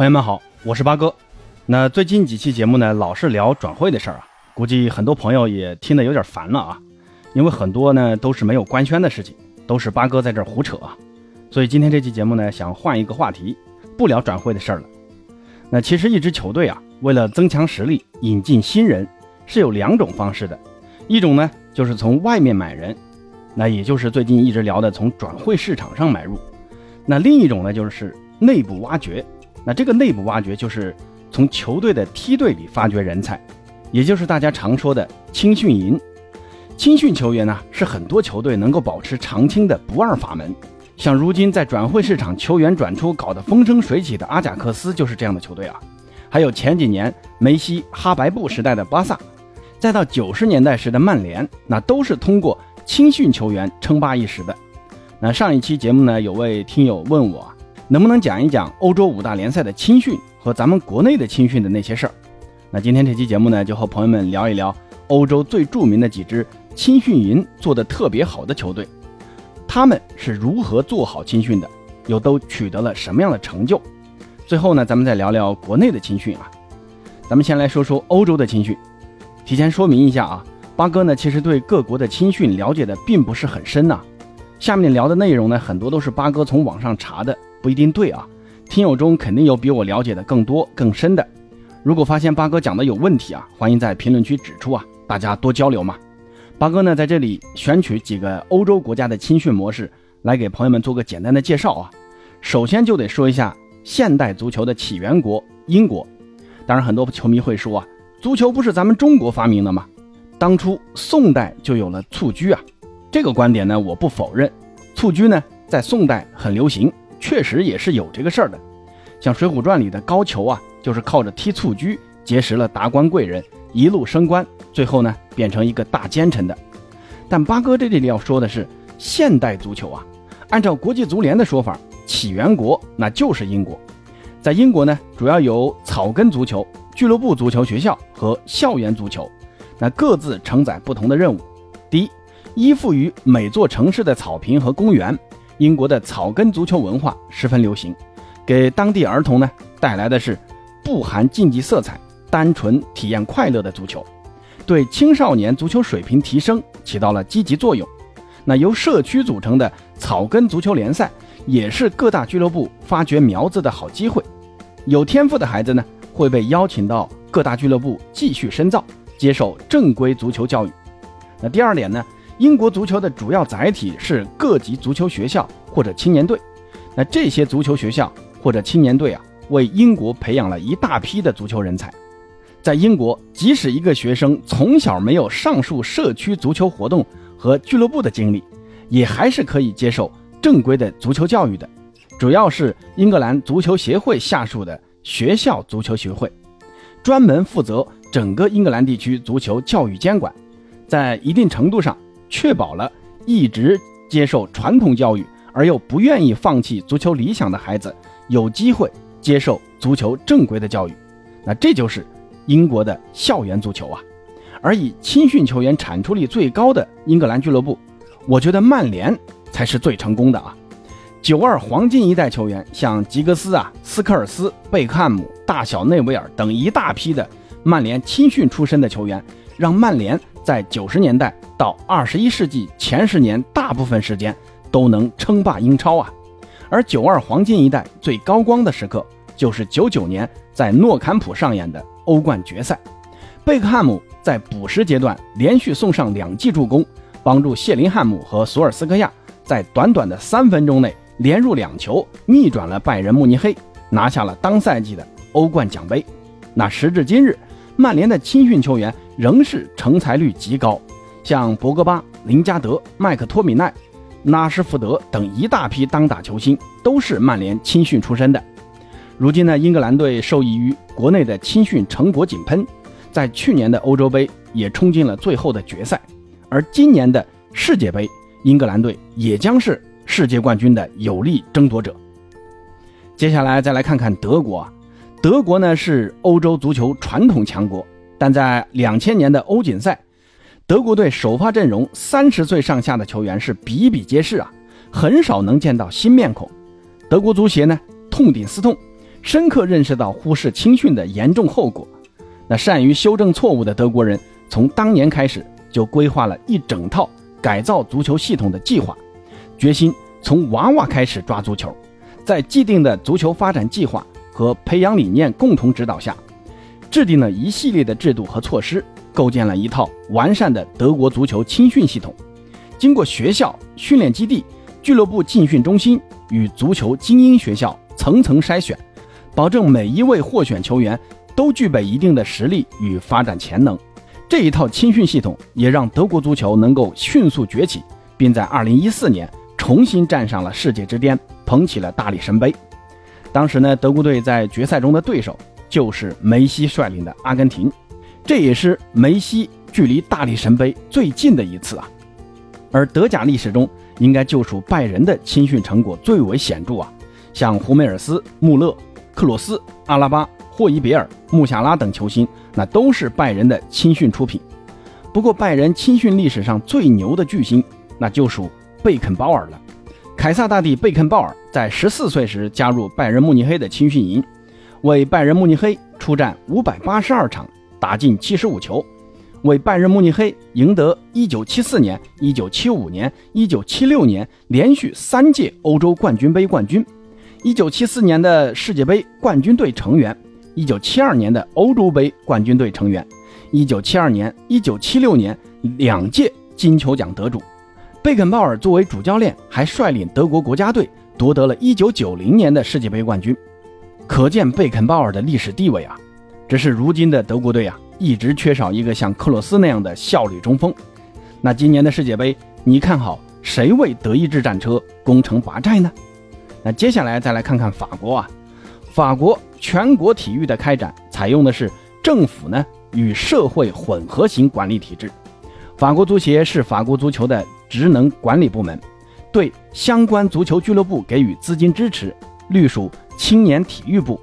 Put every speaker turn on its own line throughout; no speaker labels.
朋友们好，我是八哥。那最近几期节目呢，老是聊转会的事儿啊，估计很多朋友也听得有点烦了啊。因为很多呢都是没有官宣的事情，都是八哥在这儿胡扯啊。所以今天这期节目呢，想换一个话题，不聊转会的事儿了。那其实一支球队啊，为了增强实力、引进新人，是有两种方式的。一种呢，就是从外面买人，那也就是最近一直聊的从转会市场上买入。那另一种呢，就是内部挖掘。那这个内部挖掘就是从球队的梯队里发掘人才，也就是大家常说的青训营。青训球员呢，是很多球队能够保持长青的不二法门。像如今在转会市场球员转出搞得风生水起的阿贾克斯就是这样的球队啊。还有前几年梅西、哈白布时代的巴萨，再到九十年代时的曼联，那都是通过青训球员称霸一时的。那上一期节目呢，有位听友问我。能不能讲一讲欧洲五大联赛的青训和咱们国内的青训的那些事儿？那今天这期节目呢，就和朋友们聊一聊欧洲最著名的几支青训营做的特别好的球队，他们是如何做好青训的，又都取得了什么样的成就？最后呢，咱们再聊聊国内的青训啊。咱们先来说说欧洲的青训。提前说明一下啊，八哥呢其实对各国的青训了解的并不是很深呐。下面聊的内容呢，很多都是八哥从网上查的。不一定对啊，听友中肯定有比我了解的更多更深的。如果发现八哥讲的有问题啊，欢迎在评论区指出啊，大家多交流嘛。八哥呢在这里选取几个欧洲国家的青训模式来给朋友们做个简单的介绍啊。首先就得说一下现代足球的起源国英国。当然很多球迷会说啊，足球不是咱们中国发明的吗？当初宋代就有了蹴鞠啊。这个观点呢我不否认，蹴鞠呢在宋代很流行。确实也是有这个事儿的，像《水浒传》里的高俅啊，就是靠着踢蹴鞠结识了达官贵人，一路升官，最后呢变成一个大奸臣的。但八哥这里要说的是，现代足球啊，按照国际足联的说法，起源国那就是英国。在英国呢，主要有草根足球、俱乐部足球学校和校园足球，那各自承载不同的任务。第一，依附于每座城市的草坪和公园。英国的草根足球文化十分流行，给当地儿童呢带来的是不含竞技色彩、单纯体验快乐的足球，对青少年足球水平提升起到了积极作用。那由社区组成的草根足球联赛也是各大俱乐部发掘苗子的好机会。有天赋的孩子呢会被邀请到各大俱乐部继续深造，接受正规足球教育。那第二点呢？英国足球的主要载体是各级足球学校或者青年队，那这些足球学校或者青年队啊，为英国培养了一大批的足球人才。在英国，即使一个学生从小没有上述社区足球活动和俱乐部的经历，也还是可以接受正规的足球教育的。主要是英格兰足球协会下属的学校足球学会，专门负责整个英格兰地区足球教育监管，在一定程度上。确保了一直接受传统教育而又不愿意放弃足球理想的孩子有机会接受足球正规的教育，那这就是英国的校园足球啊。而以青训球员产出率最高的英格兰俱乐部，我觉得曼联才是最成功的啊。九二黄金一代球员，像吉格斯啊、斯科尔斯、贝克汉姆、大小内维尔等一大批的曼联青训出身的球员，让曼联。在九十年代到二十一世纪前十年，大部分时间都能称霸英超啊。而九二黄金一代最高光的时刻，就是九九年在诺坎普上演的欧冠决赛。贝克汉姆在补时阶段连续送上两记助攻，帮助谢林汉姆和索尔斯克亚在短短的三分钟内连入两球，逆转了拜仁慕尼黑，拿下了当赛季的欧冠奖杯。那时至今日，曼联的青训球员。仍是成才率极高，像博格巴、林加德、麦克托米奈、拉什福德等一大批当打球星都是曼联青训出身的。如今呢，英格兰队受益于国内的青训成果井喷，在去年的欧洲杯也冲进了最后的决赛，而今年的世界杯，英格兰队也将是世界冠军的有力争夺者。接下来再来看看德国，德国呢是欧洲足球传统强国。但在两千年的欧锦赛，德国队首发阵容三十岁上下的球员是比比皆是啊，很少能见到新面孔。德国足协呢痛定思痛，深刻认识到忽视青训的严重后果。那善于修正错误的德国人，从当年开始就规划了一整套改造足球系统的计划，决心从娃娃开始抓足球，在既定的足球发展计划和培养理念共同指导下，制定了一系列的制度和措施，构建了一套完善的德国足球青训系统。经过学校、训练基地、俱乐部进训中心与足球精英学校层层筛选，保证每一位获选球员。都具备一定的实力与发展潜能，这一套青训系统也让德国足球能够迅速崛起，并在2014年重新站上了世界之巅，捧起了大力神杯。当时呢，德国队在决赛中的对手就是梅西率领的阿根廷，这也是梅西距离大力神杯最近的一次啊。而德甲历史中，应该就属拜仁的青训成果最为显著啊，像胡梅尔斯、穆勒、克罗斯、阿拉巴。霍伊别尔、穆夏拉等球星，那都是拜仁的青训出品。不过，拜仁青训历史上最牛的巨星，那就属贝肯鲍尔了。凯撒大帝贝肯鲍尔在十四岁时加入拜仁慕尼黑的青训营，为拜仁慕尼黑出战五百八十二场，打进七十五球，为拜仁慕尼黑赢得一九七四年、一九七五年、一九七六年连续三届欧洲冠军杯冠军，一九七四年的世界杯冠军队成员。一九七二年的欧洲杯冠军队成员，一九七二年、一九七六年两届金球奖得主，贝肯鲍尔作为主教练，还率领德国国家队夺得了一九九零年的世界杯冠军，可见贝肯鲍尔的历史地位啊！只是如今的德国队啊，一直缺少一个像克洛斯那样的效率中锋。那今年的世界杯，你看好谁为德意志战车攻城拔寨呢？那接下来再来看看法国啊，法国。全国体育的开展采用的是政府呢与社会混合型管理体制。法国足协是法国足球的职能管理部门，对相关足球俱乐部给予资金支持，隶属青年体育部，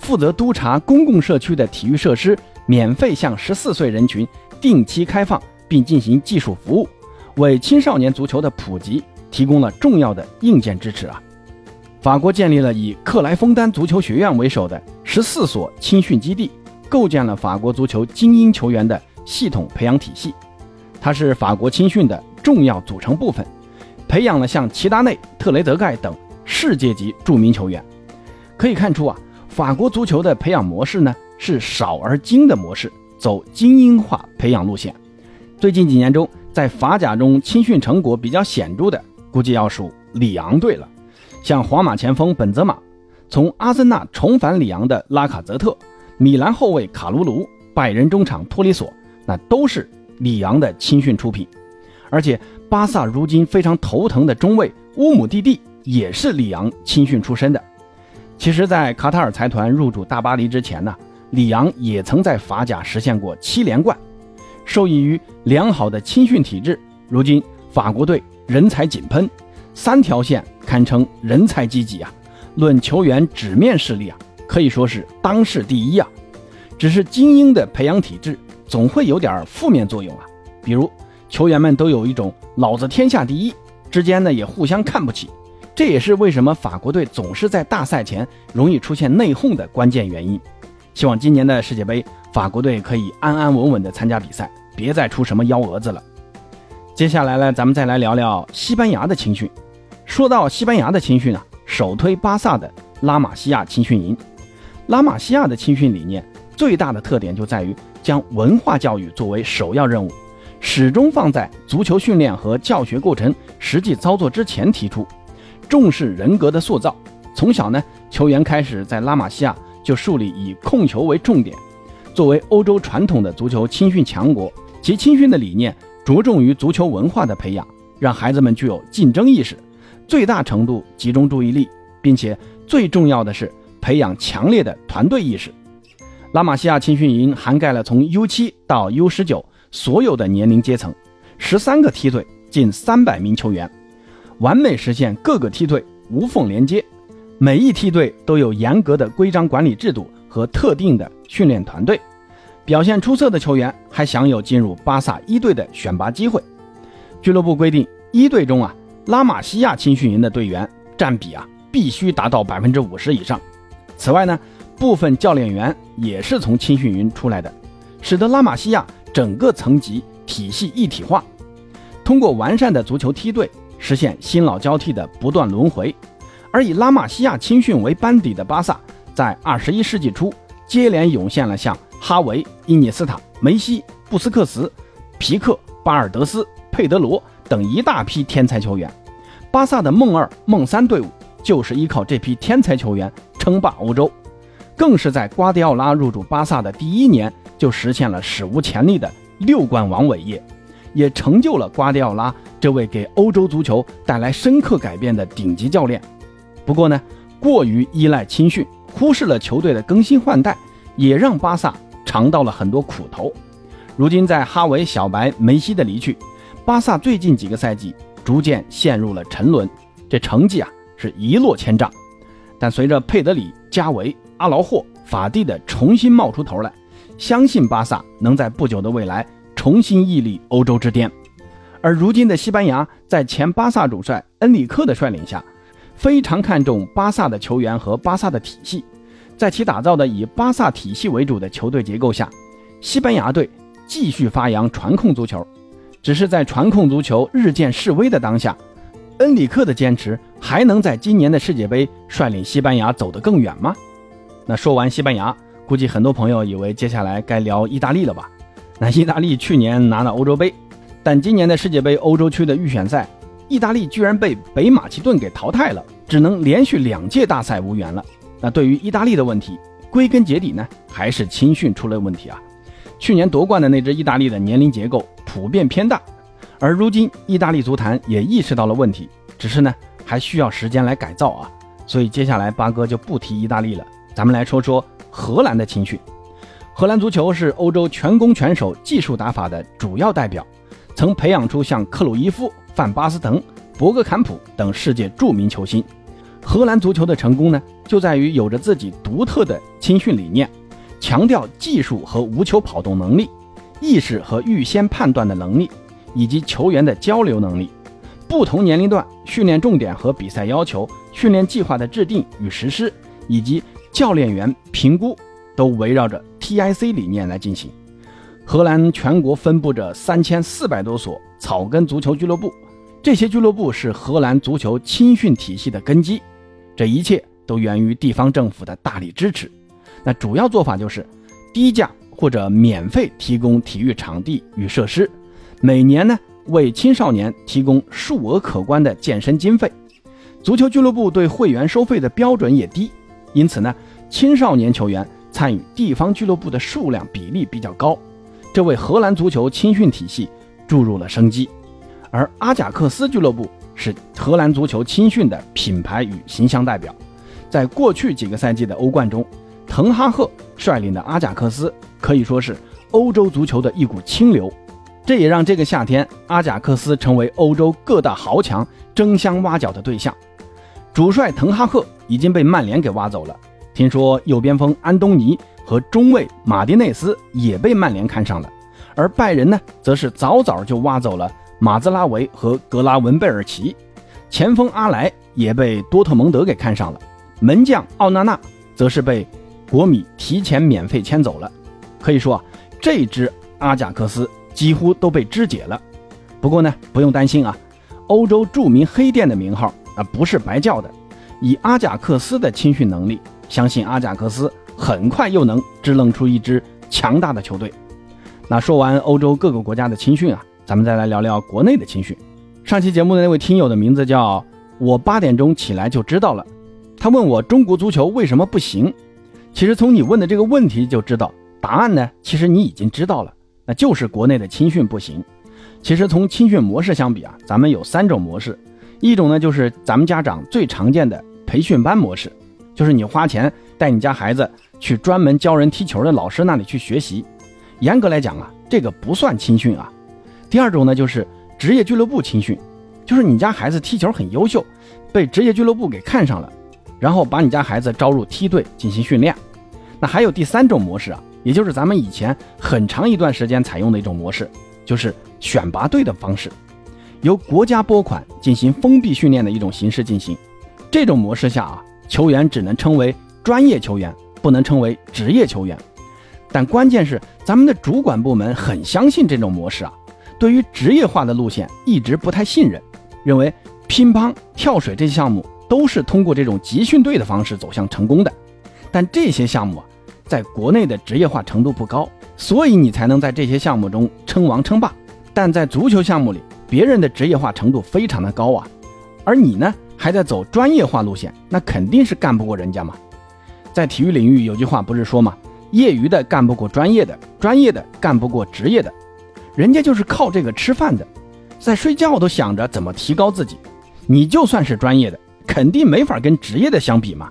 负责督查公共社区的体育设施免费向十四岁人群定期开放，并进行技术服务，为青少年足球的普及提供了重要的硬件支持啊。法国建立了以克莱枫丹足球学院为首的十四所青训基地，构建了法国足球精英球员的系统培养体系。它是法国青训的重要组成部分，培养了像齐达内、特雷德盖等世界级著名球员。可以看出啊，法国足球的培养模式呢是少而精的模式，走精英化培养路线。最近几年中，在法甲中青训成果比较显著的，估计要数里昂队了。像皇马前锋本泽马，从阿森纳重返里昂的拉卡泽特，米兰后卫卡卢卢，拜仁中场托里索，那都是里昂的青训出品。而且巴萨如今非常头疼的中卫乌姆蒂蒂也是里昂青训出身的。其实，在卡塔尔财团入主大巴黎之前呢，里昂也曾在法甲实现过七连冠。受益于良好的青训体制，如今法国队人才井喷。三条线堪称人才济济啊！论球员纸面实力啊，可以说是当世第一啊。只是精英的培养体制总会有点负面作用啊，比如球员们都有一种“老子天下第一”，之间呢也互相看不起。这也是为什么法国队总是在大赛前容易出现内讧的关键原因。希望今年的世界杯，法国队可以安安稳稳地参加比赛，别再出什么幺蛾子了。接下来呢，咱们再来聊聊西班牙的青训。说到西班牙的青训啊，首推巴萨的拉玛西亚青训营。拉玛西亚的青训理念最大的特点就在于将文化教育作为首要任务，始终放在足球训练和教学过程实际操作之前提出，重视人格的塑造。从小呢，球员开始在拉玛西亚就树立以控球为重点。作为欧洲传统的足球青训强国，其青训的理念着重于足球文化的培养，让孩子们具有竞争意识。最大程度集中注意力，并且最重要的是培养强烈的团队意识。拉玛西亚青训营涵盖了从 U7 到 U19 所有的年龄阶层，十三个梯队，近三百名球员，完美实现各个梯队无缝连接。每一梯队都有严格的规章管理制度和特定的训练团队，表现出色的球员还享有进入巴萨一队的选拔机会。俱乐部规定，一队中啊。拉玛西亚青训营的队员占比啊，必须达到百分之五十以上。此外呢，部分教练员也是从青训营出来的，使得拉玛西亚整个层级体系一体化，通过完善的足球梯队，实现新老交替的不断轮回。而以拉玛西亚青训为班底的巴萨，在二十一世纪初接连涌现了像哈维、伊涅斯塔、梅西、布斯克茨、皮克、巴尔德斯、佩德罗等一大批天才球员。巴萨的梦二、梦三队伍就是依靠这批天才球员称霸欧洲，更是在瓜迪奥拉入主巴萨的第一年就实现了史无前例的六冠王伟业，也成就了瓜迪奥拉这位给欧洲足球带来深刻改变的顶级教练。不过呢，过于依赖青训，忽视了球队的更新换代，也让巴萨尝到了很多苦头。如今在哈维、小白、梅西的离去，巴萨最近几个赛季。逐渐陷入了沉沦，这成绩啊是一落千丈。但随着佩德里、加维、阿劳霍、法蒂的重新冒出头来，相信巴萨能在不久的未来重新屹立欧洲之巅。而如今的西班牙，在前巴萨主帅恩里克的率领下，非常看重巴萨的球员和巴萨的体系。在其打造的以巴萨体系为主的球队结构下，西班牙队继续发扬传控足球。只是在传控足球日渐式微的当下，恩里克的坚持还能在今年的世界杯率领西班牙走得更远吗？那说完西班牙，估计很多朋友以为接下来该聊意大利了吧？那意大利去年拿了欧洲杯，但今年的世界杯欧洲区的预选赛，意大利居然被北马其顿给淘汰了，只能连续两届大赛无缘了。那对于意大利的问题，归根结底呢，还是青训出了问题啊。去年夺冠的那支意大利的年龄结构普遍偏大，而如今意大利足坛也意识到了问题，只是呢还需要时间来改造啊。所以接下来八哥就不提意大利了，咱们来说说荷兰的青训。荷兰足球是欧洲全攻全守技术打法的主要代表，曾培养出像克鲁伊夫、范巴斯滕、博格坎普等世界著名球星。荷兰足球的成功呢，就在于有着自己独特的青训理念。强调技术和无球跑动能力、意识和预先判断的能力，以及球员的交流能力。不同年龄段训练重点和比赛要求、训练计划的制定与实施，以及教练员评估，都围绕着 TIC 理念来进行。荷兰全国分布着三千四百多所草根足球俱乐部，这些俱乐部是荷兰足球青训体系的根基。这一切都源于地方政府的大力支持。那主要做法就是低价或者免费提供体育场地与设施，每年呢为青少年提供数额可观的健身经费。足球俱乐部对会员收费的标准也低，因此呢青少年球员参与地方俱乐部的数量比例比较高，这为荷兰足球青训体系注入了生机。而阿贾克斯俱乐部是荷兰足球青训的品牌与形象代表，在过去几个赛季的欧冠中。滕哈赫率领的阿贾克斯可以说是欧洲足球的一股清流，这也让这个夏天阿贾克斯成为欧洲各大豪强争相挖角的对象。主帅滕哈赫已经被曼联给挖走了，听说右边锋安东尼和中卫马丁内斯也被曼联看上了，而拜仁呢，则是早早就挖走了马兹拉维和格拉文贝尔奇，前锋阿莱也被多特蒙德给看上了，门将奥纳纳则是被。国米提前免费签走了，可以说啊，这支阿贾克斯几乎都被肢解了。不过呢，不用担心啊，欧洲著名黑店的名号啊不是白叫的。以阿贾克斯的青训能力，相信阿贾克斯很快又能支棱出一支强大的球队。那说完欧洲各个国家的青训啊，咱们再来聊聊国内的青训。上期节目的那位听友的名字叫我八点钟起来就知道了，他问我中国足球为什么不行。其实从你问的这个问题就知道答案呢。其实你已经知道了，那就是国内的青训不行。其实从青训模式相比啊，咱们有三种模式。一种呢就是咱们家长最常见的培训班模式，就是你花钱带你家孩子去专门教人踢球的老师那里去学习。严格来讲啊，这个不算青训啊。第二种呢就是职业俱乐部青训，就是你家孩子踢球很优秀，被职业俱乐部给看上了，然后把你家孩子招入梯队进行训练。那还有第三种模式啊，也就是咱们以前很长一段时间采用的一种模式，就是选拔队的方式，由国家拨款进行封闭训练的一种形式进行。这种模式下啊，球员只能称为专业球员，不能称为职业球员。但关键是咱们的主管部门很相信这种模式啊，对于职业化的路线一直不太信任，认为乒乓、跳水这些项目都是通过这种集训队的方式走向成功的。但这些项目啊，在国内的职业化程度不高，所以你才能在这些项目中称王称霸。但在足球项目里，别人的职业化程度非常的高啊，而你呢还在走专业化路线，那肯定是干不过人家嘛。在体育领域有句话不是说嘛？业余的干不过专业的，专业的干不过职业的，人家就是靠这个吃饭的，在睡觉都想着怎么提高自己。你就算是专业的，肯定没法跟职业的相比嘛。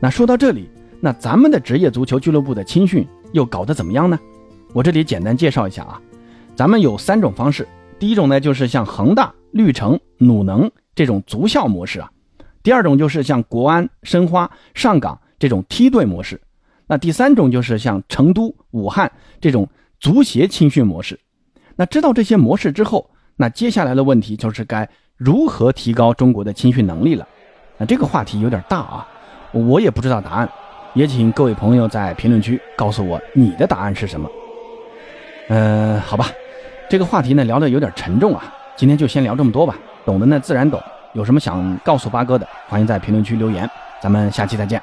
那说到这里，那咱们的职业足球俱乐部的青训又搞得怎么样呢？我这里简单介绍一下啊，咱们有三种方式。第一种呢，就是像恒大、绿城、鲁能这种足校模式啊；第二种就是像国安、申花、上港这种梯队模式。那第三种就是像成都、武汉这种足协青训模式。那知道这些模式之后，那接下来的问题就是该如何提高中国的青训能力了。那这个话题有点大啊，我也不知道答案，也请各位朋友在评论区告诉我你的答案是什么。嗯，好吧，这个话题呢聊的有点沉重啊，今天就先聊这么多吧。懂的呢自然懂，有什么想告诉八哥的，欢迎在评论区留言。咱们下期再见。